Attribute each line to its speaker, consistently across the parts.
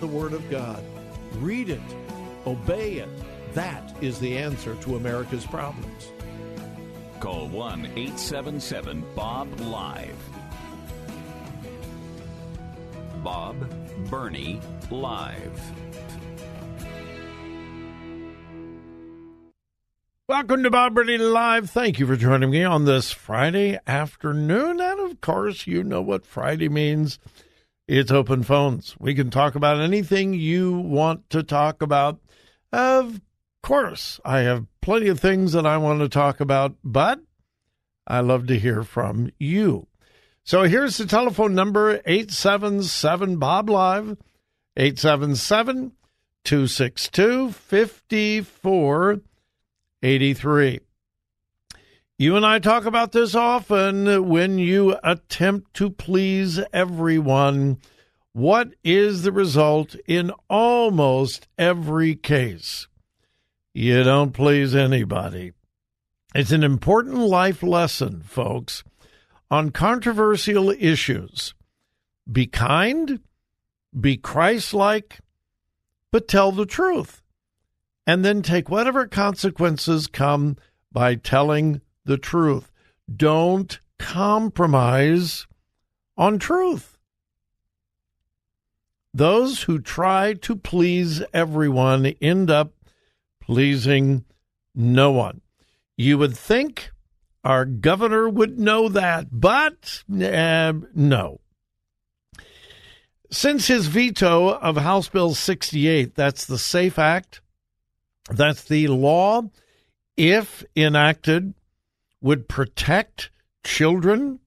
Speaker 1: The Word of God. Read it, obey it. That is the answer to America's problems.
Speaker 2: Call 1 877 Bob Live. Bob Burney Live.
Speaker 1: Welcome to Bob Burney Live. Thank you for joining me on this Friday afternoon. And of course, you know what Friday means. It's open phones. We can talk about anything you want to talk about. Of course, I have plenty of things that I want to talk about, but I love to hear from you. So here's the telephone number 877 Bob Live, 877 262 5483. You and I talk about this often when you attempt to please everyone. What is the result in almost every case? You don't please anybody. It's an important life lesson, folks, on controversial issues. Be kind, be Christ like, but tell the truth. And then take whatever consequences come by telling the truth. Don't compromise on truth. Those who try to please everyone end up pleasing no one. You would think our governor would know that, but uh, no. Since his veto of House Bill 68, that's the SAFE Act, that's the law, if enacted, would protect children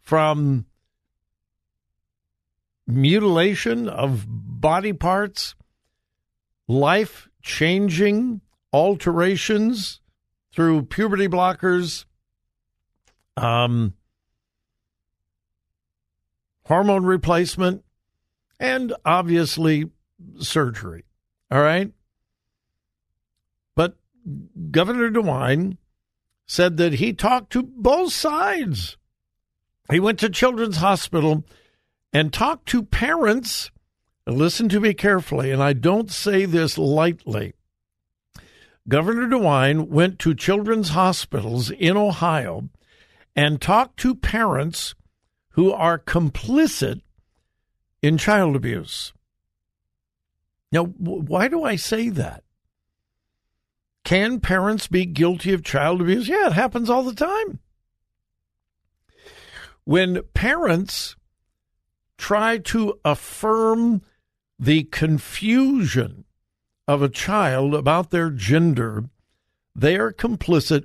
Speaker 1: from mutilation of body parts, life changing alterations through puberty blockers, um, hormone replacement, and obviously surgery. All right. But Governor DeWine said that he talked to both sides. He went to Children's Hospital and talked to parents. Listen to me carefully, and I don't say this lightly. Governor DeWine went to children's hospitals in Ohio and talked to parents who are complicit in child abuse. Now, why do I say that? Can parents be guilty of child abuse? Yeah, it happens all the time. When parents try to affirm the confusion of a child about their gender, they are complicit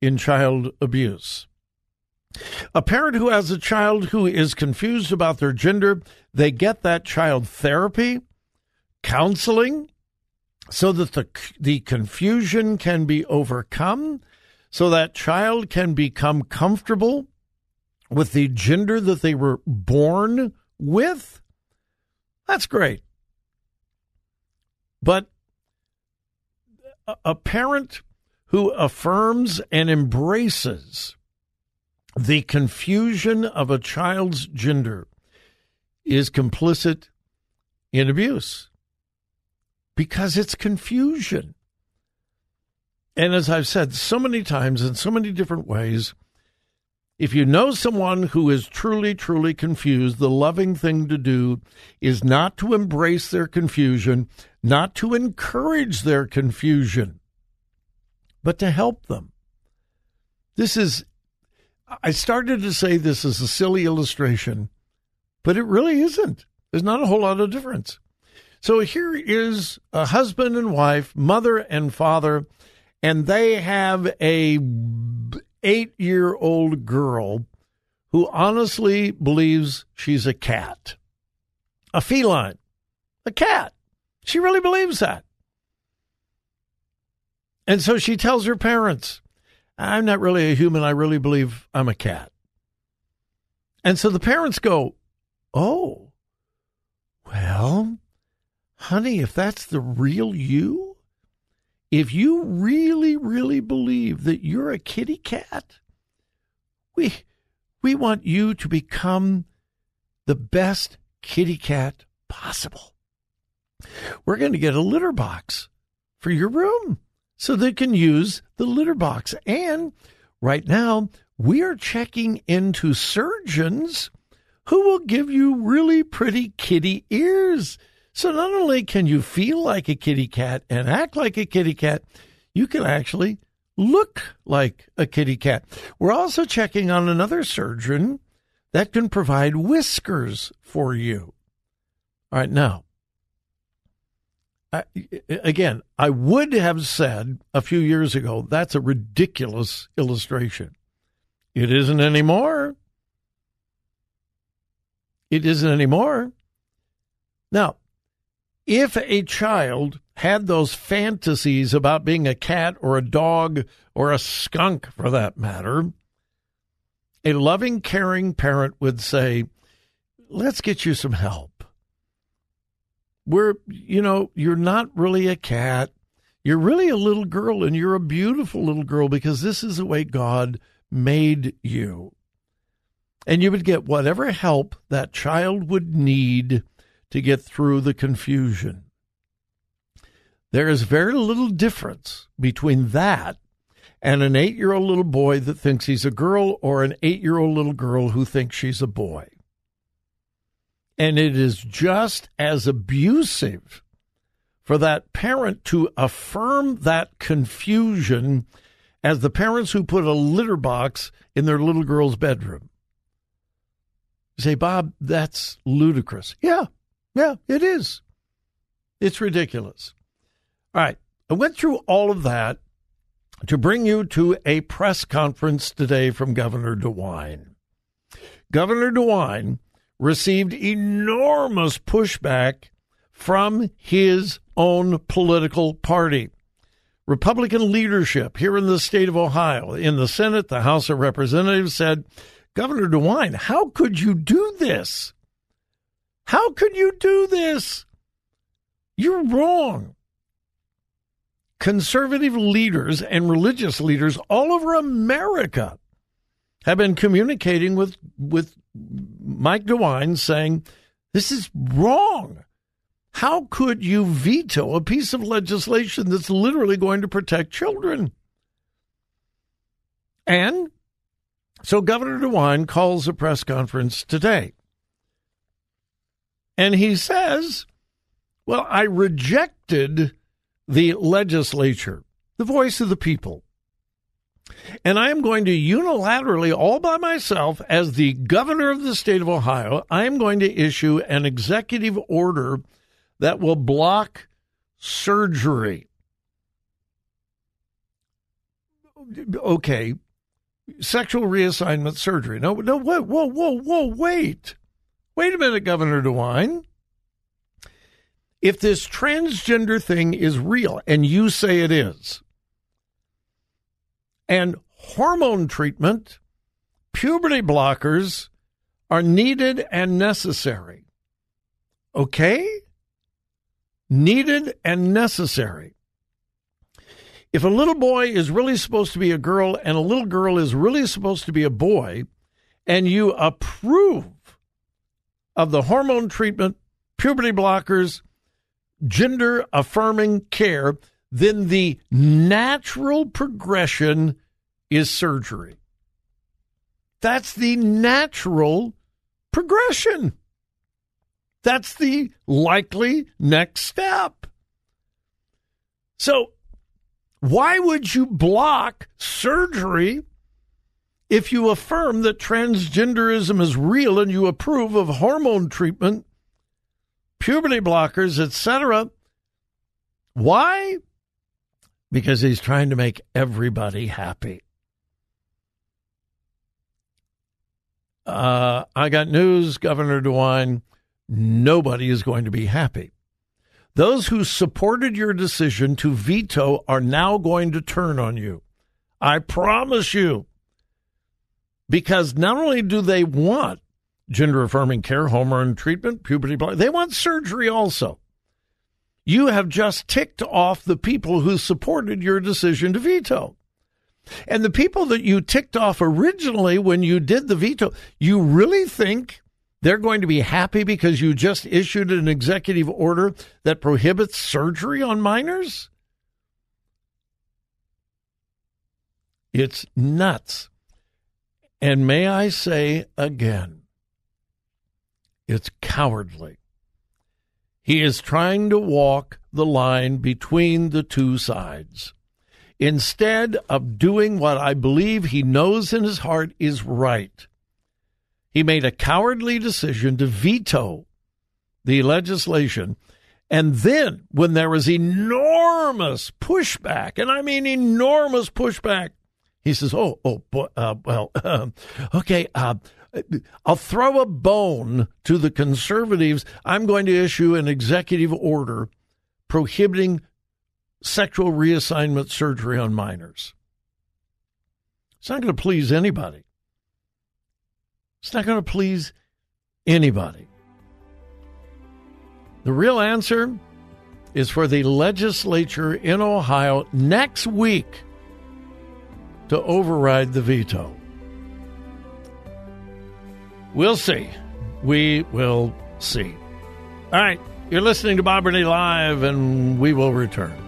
Speaker 1: in child abuse. A parent who has a child who is confused about their gender, they get that child therapy, counseling, so that the, the confusion can be overcome, so that child can become comfortable with the gender that they were born with. That's great. But a parent who affirms and embraces the confusion of a child's gender is complicit in abuse because it's confusion. And as I've said so many times in so many different ways, if you know someone who is truly, truly confused, the loving thing to do is not to embrace their confusion, not to encourage their confusion, but to help them. This is, I started to say this is a silly illustration, but it really isn't. There's not a whole lot of difference. So here is a husband and wife, mother and father, and they have a eight year old girl who honestly believes she's a cat, a feline, a cat. She really believes that. And so she tells her parents, I'm not really a human. I really believe I'm a cat. And so the parents go, Oh, well, honey, if that's the real you, if you really, really believe that you're a kitty cat, we we want you to become the best kitty cat possible. We're going to get a litter box for your room so they can use the litter box. And right now, we are checking into surgeons who will give you really pretty kitty ears so not only can you feel like a kitty cat and act like a kitty cat, you can actually look like a kitty cat. We're also checking on another surgeon that can provide whiskers for you. All right, now, I, again, I would have said a few years ago that's a ridiculous illustration. It isn't anymore. It isn't anymore. Now, if a child had those fantasies about being a cat or a dog or a skunk for that matter, a loving, caring parent would say, Let's get you some help. We're, you know, you're not really a cat. You're really a little girl, and you're a beautiful little girl because this is the way God made you. And you would get whatever help that child would need to get through the confusion. There is very little difference between that and an eight year old little boy that thinks he's a girl or an eight year old little girl who thinks she's a boy. And it is just as abusive for that parent to affirm that confusion as the parents who put a litter box in their little girl's bedroom. You say, Bob, that's ludicrous. Yeah, yeah, it is. It's ridiculous. All right. I went through all of that to bring you to a press conference today from Governor DeWine. Governor DeWine received enormous pushback from his own political party. Republican leadership here in the state of Ohio, in the Senate, the House of Representatives said, Governor DeWine, how could you do this? How could you do this? You're wrong. Conservative leaders and religious leaders all over America have been communicating with, with Mike DeWine saying, this is wrong. How could you veto a piece of legislation that's literally going to protect children? And so Governor DeWine calls a press conference today. And he says, Well, I rejected the legislature, the voice of the people. And I am going to unilaterally, all by myself, as the governor of the state of Ohio, I am going to issue an executive order that will block surgery. Okay, sexual reassignment surgery. No, no, whoa, whoa, whoa, whoa, wait. Wait a minute, Governor DeWine. If this transgender thing is real, and you say it is, and hormone treatment, puberty blockers are needed and necessary. Okay? Needed and necessary. If a little boy is really supposed to be a girl and a little girl is really supposed to be a boy, and you approve of the hormone treatment, puberty blockers, gender affirming care, then the natural progression is surgery. That's the natural progression. That's the likely next step. So, why would you block surgery if you affirm that transgenderism is real and you approve of hormone treatment, puberty blockers, etc.? Why? Because he's trying to make everybody happy. Uh, I got news, Governor DeWine. Nobody is going to be happy. Those who supported your decision to veto are now going to turn on you. I promise you. Because not only do they want gender affirming care, hormone treatment, puberty block, they want surgery also. You have just ticked off the people who supported your decision to veto. And the people that you ticked off originally when you did the veto, you really think they're going to be happy because you just issued an executive order that prohibits surgery on minors? It's nuts. And may I say again, it's cowardly. He is trying to walk the line between the two sides instead of doing what I believe he knows in his heart is right. He made a cowardly decision to veto the legislation. And then, when there was enormous pushback, and I mean enormous pushback, he says, "Oh, oh, uh, well, uh, okay, uh, I'll throw a bone to the conservatives. I'm going to issue an executive order prohibiting sexual reassignment surgery on minors. It's not going to please anybody. It's not going to please anybody. The real answer is for the legislature in Ohio next week to override the veto. We'll see. We will see. All right. You're listening to Bob Burney Live, and we will return.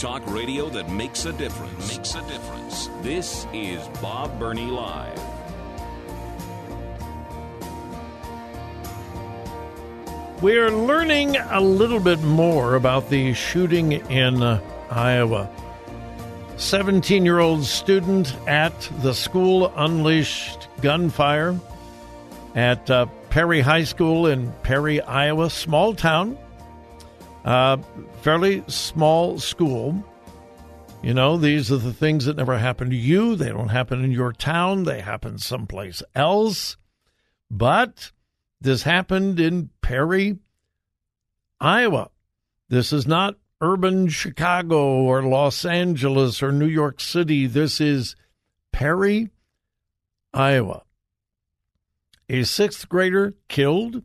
Speaker 2: Talk radio that makes a difference. Makes a difference. This is Bob Burney Live.
Speaker 1: We're learning a little bit more about the shooting in uh, Iowa. 17 year old student at the school unleashed gunfire at uh, Perry High School in Perry, Iowa, small town. Uh, fairly small school. You know, these are the things that never happen to you. They don't happen in your town, they happen someplace else. But this happened in Perry, Iowa. This is not urban Chicago or Los Angeles or New York City. This is Perry, Iowa. A sixth grader killed,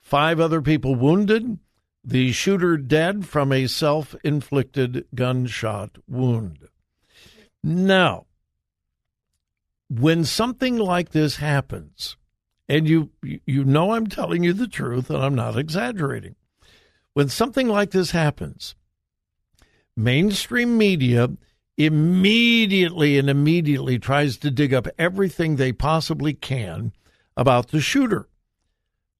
Speaker 1: five other people wounded the shooter dead from a self inflicted gunshot wound. Now, when something like this happens, and you you know I'm telling you the truth and I'm not exaggerating. When something like this happens, mainstream media immediately and immediately tries to dig up everything they possibly can about the shooter.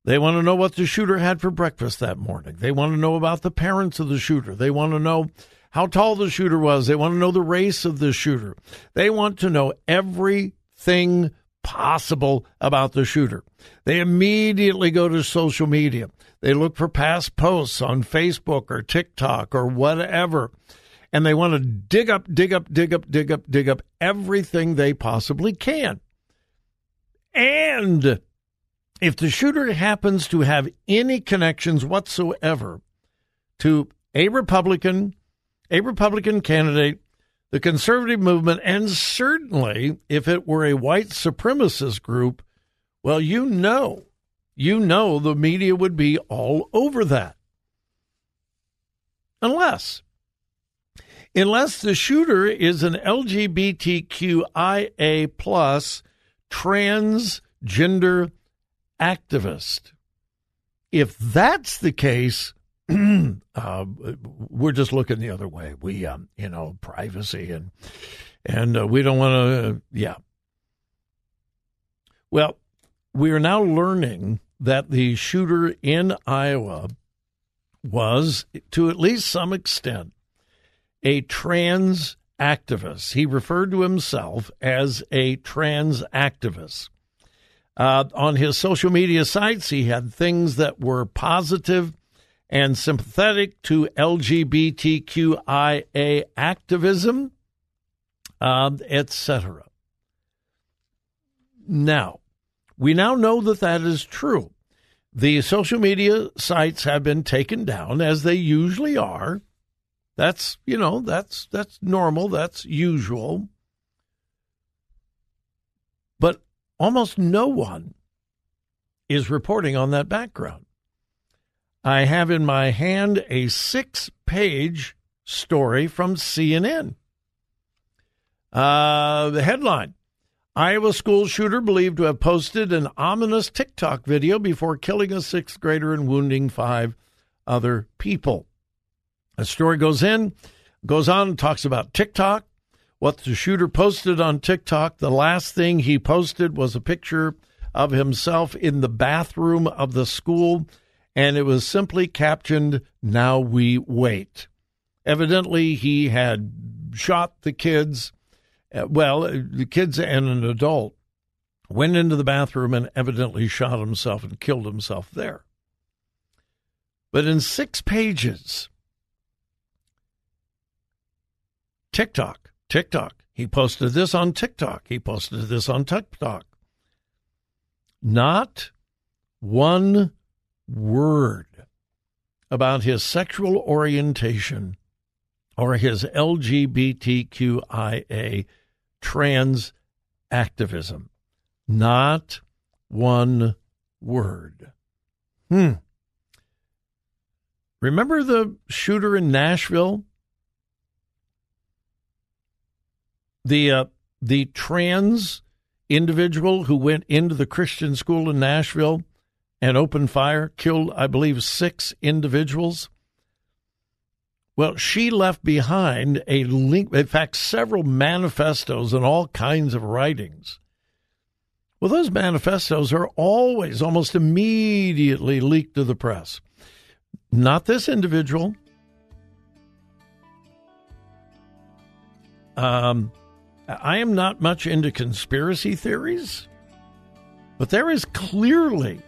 Speaker 1: They want to know what the shooter had for breakfast that morning. They want to know about the parents of the shooter. They want to know how tall the shooter was. They want to know the race of the shooter. They want to know everything possible about the shooter. They immediately go to social media. They look for past posts on Facebook or TikTok or whatever. And they want to dig up, dig up, dig up, dig up, dig up everything they possibly can. And if the shooter happens to have any connections whatsoever to a Republican, a Republican candidate, the conservative movement, and certainly if it were a white supremacist group, well, you know, you know the media would be all over that. Unless, unless the shooter is an LGBTQIA plus transgender activist. If that's the case, uh, we're just looking the other way. We, um, you know, privacy and and uh, we don't want to. Uh, yeah. Well, we are now learning that the shooter in Iowa was, to at least some extent, a trans activist. He referred to himself as a trans activist. Uh, on his social media sites, he had things that were positive and sympathetic to LGBTQIA activism, uh, etc. Now, we now know that that is true. The social media sites have been taken down, as they usually are. That's, you know, that's that's normal, that's usual. But almost no one is reporting on that background. I have in my hand a six page story from CNN. Uh, the headline Iowa school shooter believed to have posted an ominous TikTok video before killing a sixth grader and wounding five other people. The story goes in, goes on talks about TikTok, what the shooter posted on TikTok. The last thing he posted was a picture of himself in the bathroom of the school, and it was simply captioned, Now we wait. Evidently, he had shot the kids uh, well, uh, the kids and an adult went into the bathroom and evidently shot himself and killed himself there. But in six pages, TikTok, TikTok, he posted this on TikTok, he posted this on TikTok. Not one word about his sexual orientation or his LGBTQIA trans activism. Not one word. Hmm. Remember the shooter in Nashville? The uh, the trans individual who went into the Christian school in Nashville and opened fire, killed, I believe, six individuals. Well, she left behind a link, in fact, several manifestos and all kinds of writings. Well, those manifestos are always, almost immediately leaked to the press. Not this individual. Um, I am not much into conspiracy theories, but there is clearly,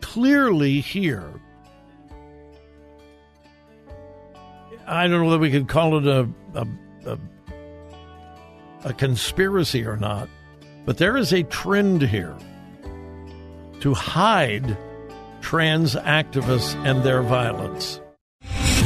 Speaker 1: clearly here I don't know whether we could call it a, a, a, a conspiracy or not, but there is a trend here to hide trans activists and their violence.